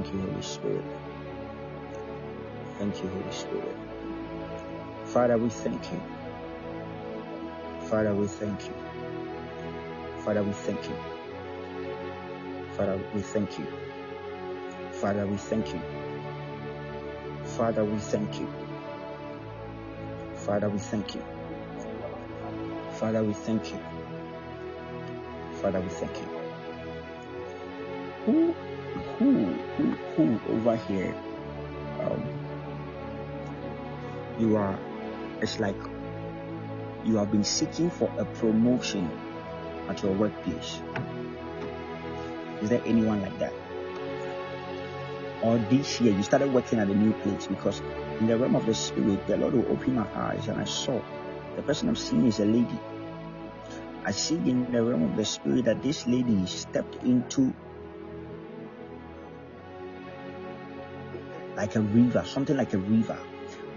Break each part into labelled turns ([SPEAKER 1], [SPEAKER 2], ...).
[SPEAKER 1] Thank you, Holy Spirit. Thank you, Holy Spirit. Father, we thank you. Father, we thank you. Father, we thank you. Father, we thank you. Father, we thank you. Father, we thank you. Father, we thank you. Father, we thank you. Father, we thank you. Who, who, who, who over here? Um, you are. It's like you have been seeking for a promotion at your workplace. Is there anyone like that? Or this year you started working at a new place because in the realm of the spirit, the Lord will open my eyes and I saw the person I'm seeing is a lady. I see in the realm of the spirit that this lady stepped into like a river, something like a river.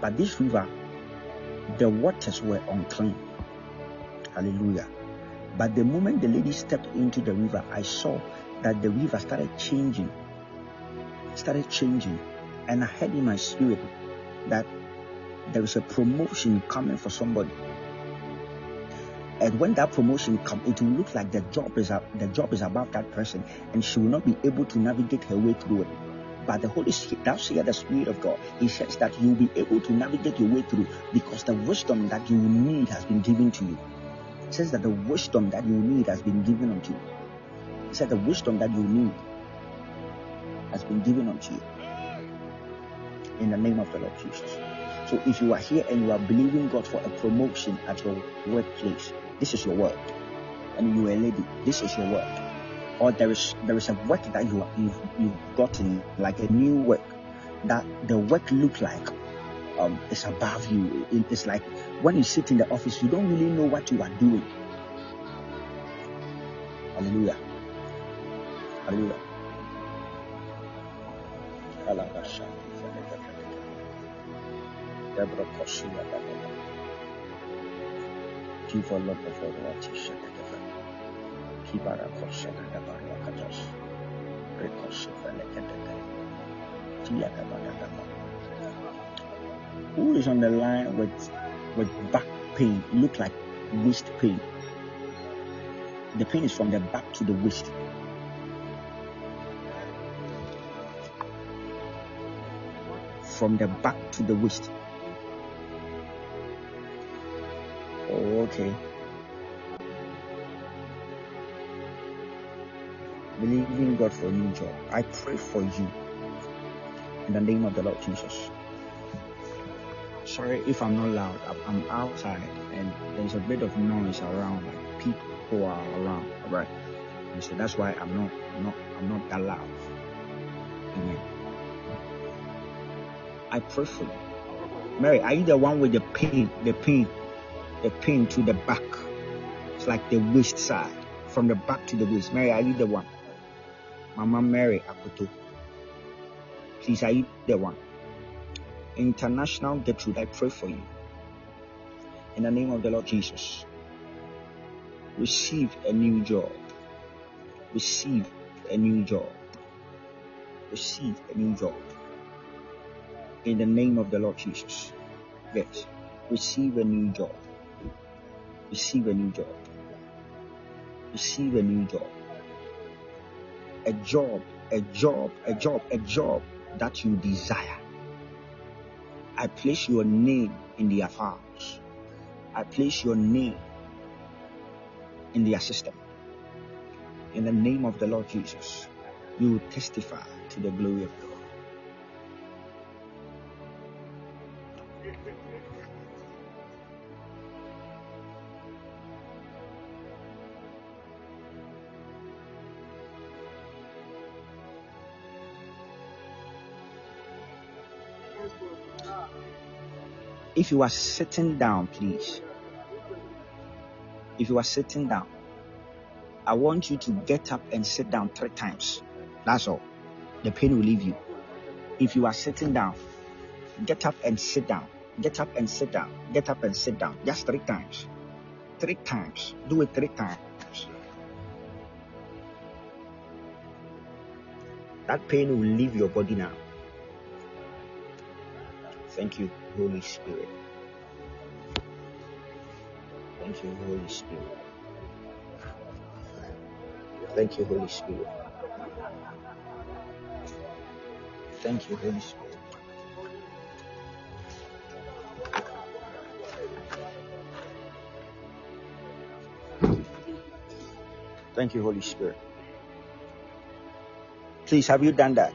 [SPEAKER 1] But this river, the waters were unclean. Hallelujah. But the moment the lady stepped into the river, I saw that the river started changing. Started changing. And I heard in my spirit that there is a promotion coming for somebody. And when that promotion comes, it will look like the job is the job is above that person, and she will not be able to navigate her way through it. But the Holy Spirit, that's here the Spirit of God. He says that you'll be able to navigate your way through because the wisdom that you need has been given to you. It says that the wisdom that you need has been given unto you. He said the wisdom that you need has been given unto you. In the name of the Lord Jesus. So if you are here and you are believing God for a promotion at your workplace, this is your word. And you are a lady, this is your word. Or there is there is a work that you you've, you've gotten like a new work that the work look like um, is above you. It, it's like when you sit in the office, you don't really know what you are doing. Hallelujah. Hallelujah. Lobo Voroati Shadeva. Kibara Koshana Who is on the line with with back pain? Look like waist pain. The pain is from the back to the waist. From the back to the waist. Oh, okay. Believing God for new job. I pray for you in the name of the Lord Jesus. Sorry if I'm not loud. I'm outside and there's a bit of noise around, like people are around, right? And so that's why I'm not, I'm not, I'm not that loud. Amen. I pray for you. Mary, are you the one with the pain, the pain the pain to the back. It's like the waist side, from the back to the waist. Mary, are you the one? Mama Mary Akoto. Please, are you the one? International Gertrude, I pray for you. In the name of the Lord Jesus. Receive a new job. Receive a new job. Receive a new job. In the name of the Lord Jesus. Yes. Receive a new job receive a new job. Receive a new job. A job, a job, a job, a job that you desire. I place your name in their files. I place your name in their system. In the name of the Lord Jesus, you testify to the glory of God. If you are sitting down, please. If you are sitting down, I want you to get up and sit down three times. That's all. The pain will leave you. If you are sitting down, get up and sit down. Get up and sit down. Get up and sit down. Just three times. Three times. Do it three times. That pain will leave your body now. Thank you, Holy Spirit. Thank you, Holy Spirit. Thank you, Holy Spirit. Thank you, Holy Spirit. Thank you, Holy Spirit. Please, have you done that?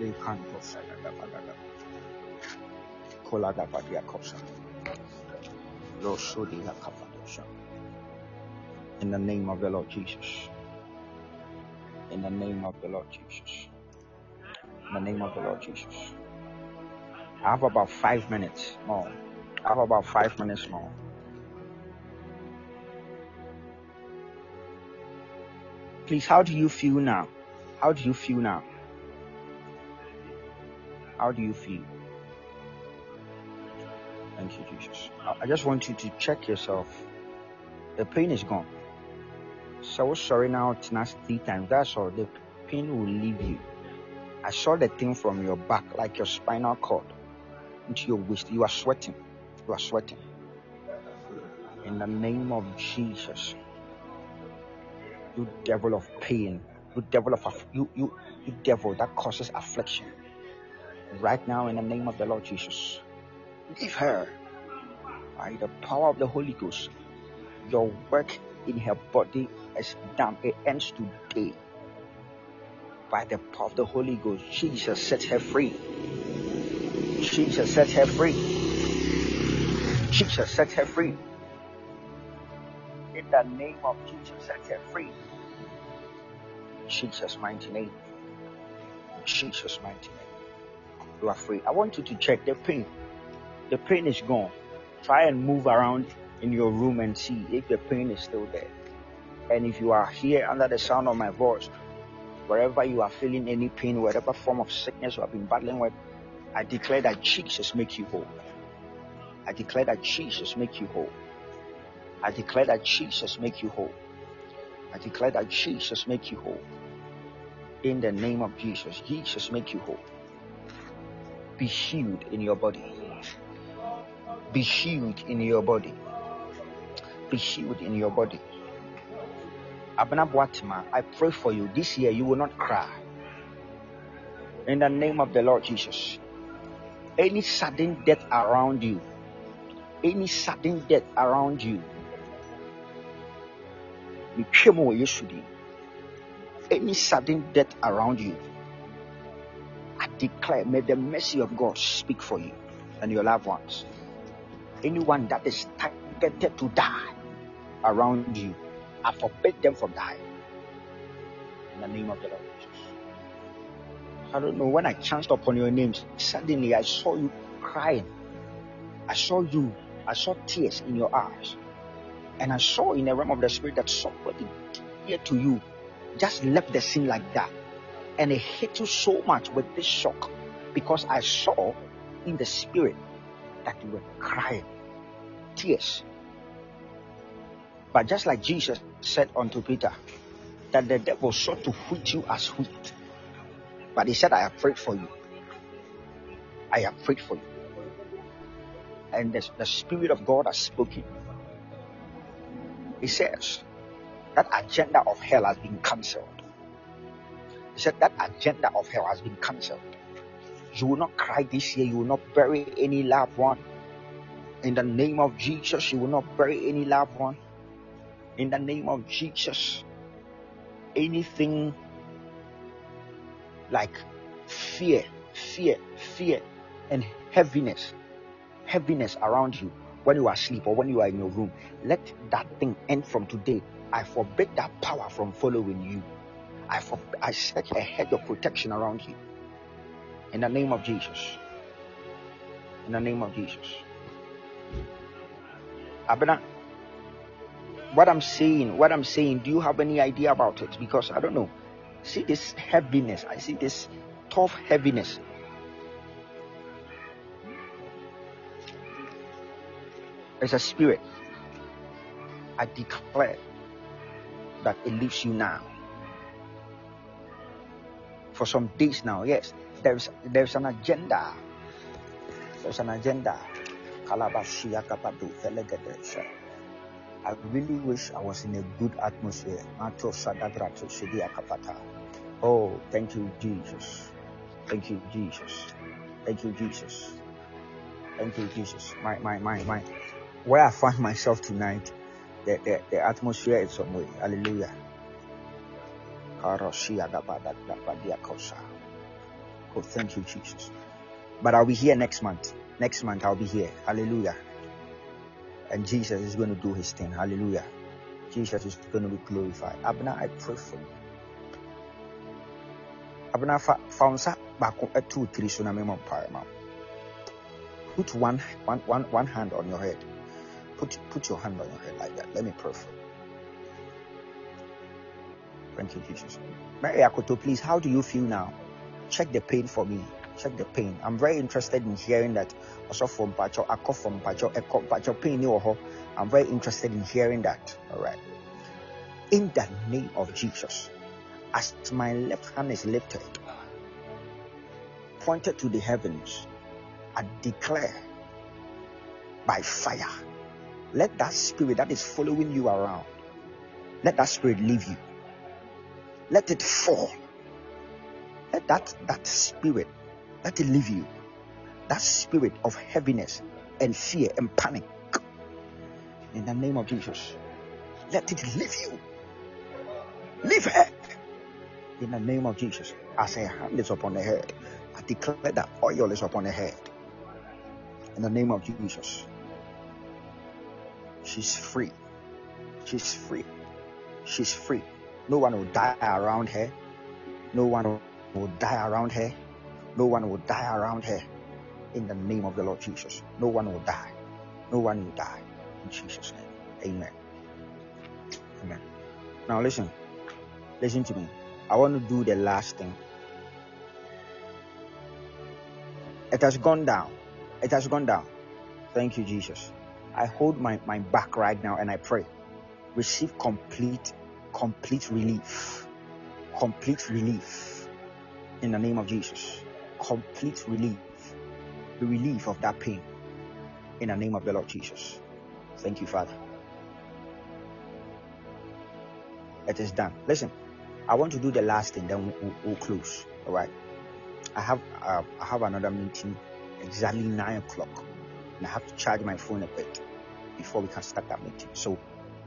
[SPEAKER 1] Adabadada. Kolada Badia Kosa. Losudia Kafatosha. In the name of the Lord Jesus. In the name of the Lord Jesus. In the name of the Lord Jesus. I have about five minutes more. I have about five minutes more. Please, how do you feel now? How do you feel now? How do you feel? Thank you, Jesus. I just want you to check yourself. The pain is gone. So sorry now, three times. That's all. The pain will leave you. I saw the thing from your back, like your spinal cord, into your waist. You are sweating. You are sweating. In the name of Jesus you devil of pain, you devil of you you you devil that causes affliction. Right now, in the name of the Lord Jesus, leave her by the power of the Holy Ghost. Your work in her body is done. It ends today. By the power of the Holy Ghost, Jesus sets her free. Jesus sets her free. Jesus sets her free. In the name of Jesus, set her free. Jesus' mighty name. Jesus' mighty name. You are free. I want you to check the pain. The pain is gone. Try and move around in your room and see if the pain is still there. And if you are here under the sound of my voice, wherever you are feeling any pain, whatever form of sickness you have been battling with, I declare that Jesus make you whole. I declare that Jesus make you whole. I declare that Jesus make you whole. I declare that Jesus make you whole. In the name of Jesus, Jesus make you whole. Be healed in your body. Be healed in your body. Be healed in your body. Abna Boatima, I pray for you. This year you will not cry. In the name of the Lord Jesus. Any sudden death around you, any sudden death around you, any sudden death around you, declare, may the mercy of God speak for you and your loved ones. Anyone that is targeted to die around you, I forbid them from dying. In the name of the Lord Jesus. I don't know when I chanced upon your names, suddenly I saw you crying. I saw you, I saw tears in your eyes. And I saw in the realm of the spirit that somebody dear to you just left the scene like that. And it hit you so much with this shock because I saw in the spirit that you were crying, tears. But just like Jesus said unto Peter, that the devil sought to wheat you as wheat. But he said, I have prayed for you. I have prayed for you. And the, the Spirit of God has spoken. He says, that agenda of hell has been cancelled. He said that agenda of hell has been cancelled. You will not cry this year. You will not bury any loved one. In the name of Jesus, you will not bury any loved one. In the name of Jesus, anything like fear, fear, fear, and heaviness, heaviness around you when you are asleep or when you are in your room, let that thing end from today I forbid that power from following you. I, for, I set a hedge of protection around you. In the name of Jesus. In the name of Jesus. Abena, what I'm saying, what I'm saying, do you have any idea about it? Because I don't know. See this heaviness. I see this tough heaviness. It's a spirit. I declare that it leaves you now. For some days now, yes, there's there's an agenda. There's an agenda. I really wish I was in a good atmosphere. Oh, thank you, Jesus. Thank you, Jesus. Thank you, Jesus. Thank you, Jesus. My, my, my, my. Where I find myself tonight, the, the, the atmosphere is some way. Hallelujah. Oh, thank you, Jesus. But I'll be here next month. Next month, I'll be here. Hallelujah. And Jesus is going to do his thing. Hallelujah. Jesus is going to be glorified. Abner, I pray for you. Abner, found back at uh, two, three, so Put one, one, one, one hand on your head. Put, put your hand on your head like that. Let me pray for you. Thank you, Jesus. Mary Akoto, please, how do you feel now? Check the pain for me check the pain. I'm very interested in hearing that. Also from Pacho, Ako from Pacho, Eko Pacho pain I'm very interested in hearing that. All right. In the name of Jesus, as my left hand is lifted, pointed to the heavens, I declare by fire, let that spirit that is following you around, let that spirit leave you. Let it fall. Let that that spirit let it leave you. That spirit of heaviness and fear and panic. In the name of Jesus. Let it leave you. Leave her. In the name of Jesus. As her hand is upon her head, I declare that oil is upon her head. In the name of Jesus. She's free. She's free. She's free. No one will die around her. No one will die around her. No one will die around her in the name of the Lord Jesus. No one will die. No one will die in Jesus' name. Amen. Amen. Now listen. Listen to me. I want to do the last thing. It has gone down. It has gone down. Thank you, Jesus. I hold my, my back right now and I pray. Receive complete, complete relief. Complete relief in the name of Jesus complete relief, the relief of that pain in the name of the Lord Jesus. Thank you, Father. It is done. Listen, I want to do the last thing, then we'll, we'll close. All right. I have uh, I have another meeting exactly nine o'clock, and I have to charge my phone a bit before we can start that meeting. So,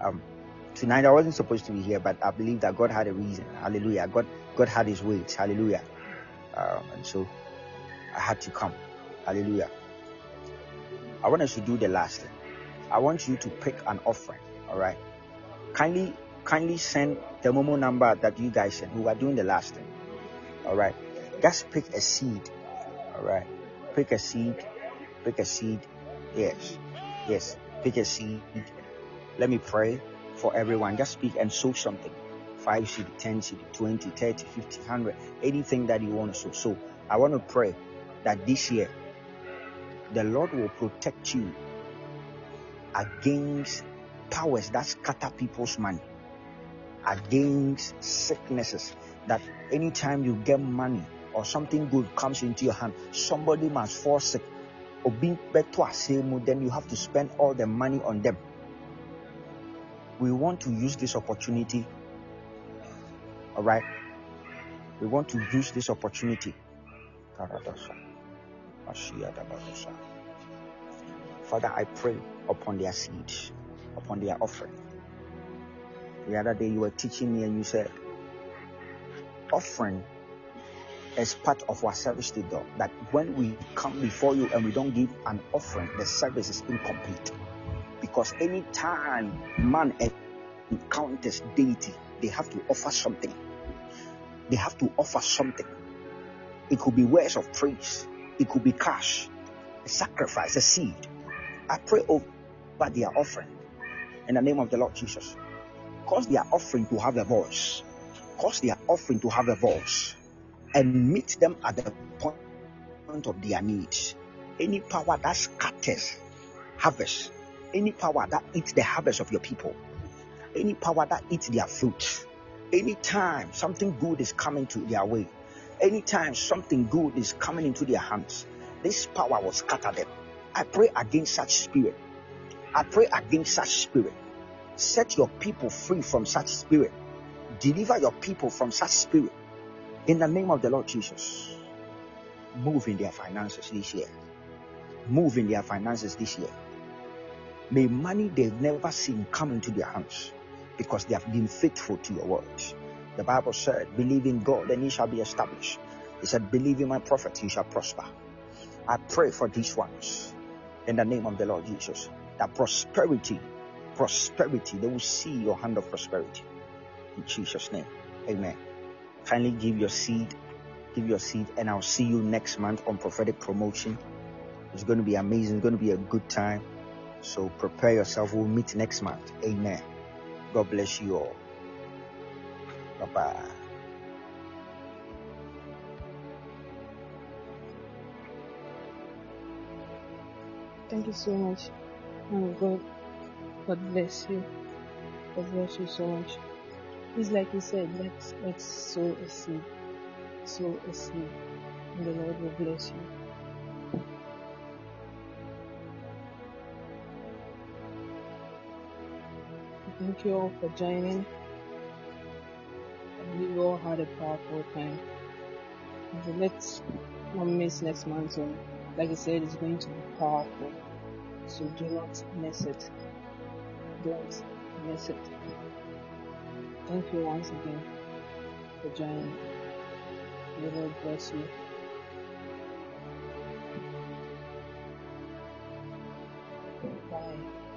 [SPEAKER 1] um, tonight I wasn't supposed to be here, but I believe that God had a reason. Hallelujah. God God had His ways. Hallelujah. Um, and so I had to come. Hallelujah. I want us to do the last thing. I want you to pick an offering. All right. Kindly, kindly send the Momo number that you guys sent. We are doing the last thing. All right. Just pick a seed. All right. Pick a seed. Pick a seed. Yes. Yes. Pick a seed. Let me pray for everyone. Just speak and sow something. 5 seed, 10 seed, 20, 30, 50, 100, anything that you want to sow. So I want to pray that this year the Lord will protect you against powers that scatter people's money, against sicknesses. That anytime you get money or something good comes into your hand, somebody must fall sick. Then you have to spend all the money on them. We want to use this opportunity all right. We want to use this opportunity. Father, I pray upon their seeds, upon their offering. The other day you were teaching me and you said, offering is part of our service to God. That when we come before you and we don't give an offering, the service is incomplete. Because anytime man encounters deity, they have to offer something. They have to offer something. It could be words of praise, it could be cash, a sacrifice, a seed. I pray over their offering in the name of the Lord Jesus. Cause their offering to have a voice. Cause their offering to have a voice and meet them at the point of their needs. Any power that scatters harvest, any power that eats the harvest of your people, any power that eats their fruit, anytime something good is coming to their way, anytime something good is coming into their hands, this power will scatter them. I pray against such spirit. I pray against such spirit. Set your people free from such spirit. Deliver your people from such spirit. In the name of the Lord Jesus. Move in their finances this year. Move in their finances this year. May money they've never seen come into their hands because they have been faithful to your word. The Bible said, Believe in God and ye shall be established. He said, Believe in my prophet, you shall prosper. I pray for these ones in the name of the Lord Jesus that prosperity, prosperity, they will see your hand of prosperity. In Jesus' name, amen. Kindly give your seed, give your seed, and I'll see you next month on prophetic promotion. It's going to be amazing, it's going to be a good time. So prepare yourself. We'll meet next month. Amen. God bless you all. Bye bye.
[SPEAKER 2] Thank you so much. Oh God, God bless you. God bless you so much. It's like you said, let's let's sow a seed. Sow a seed. And the Lord will bless you. Thank you all for joining. We you all had a powerful time. So let's not miss next month. So, like I said, it's going to be powerful. So do not miss it. Don't miss it. Thank you once again for joining. The Lord bless you. Bye.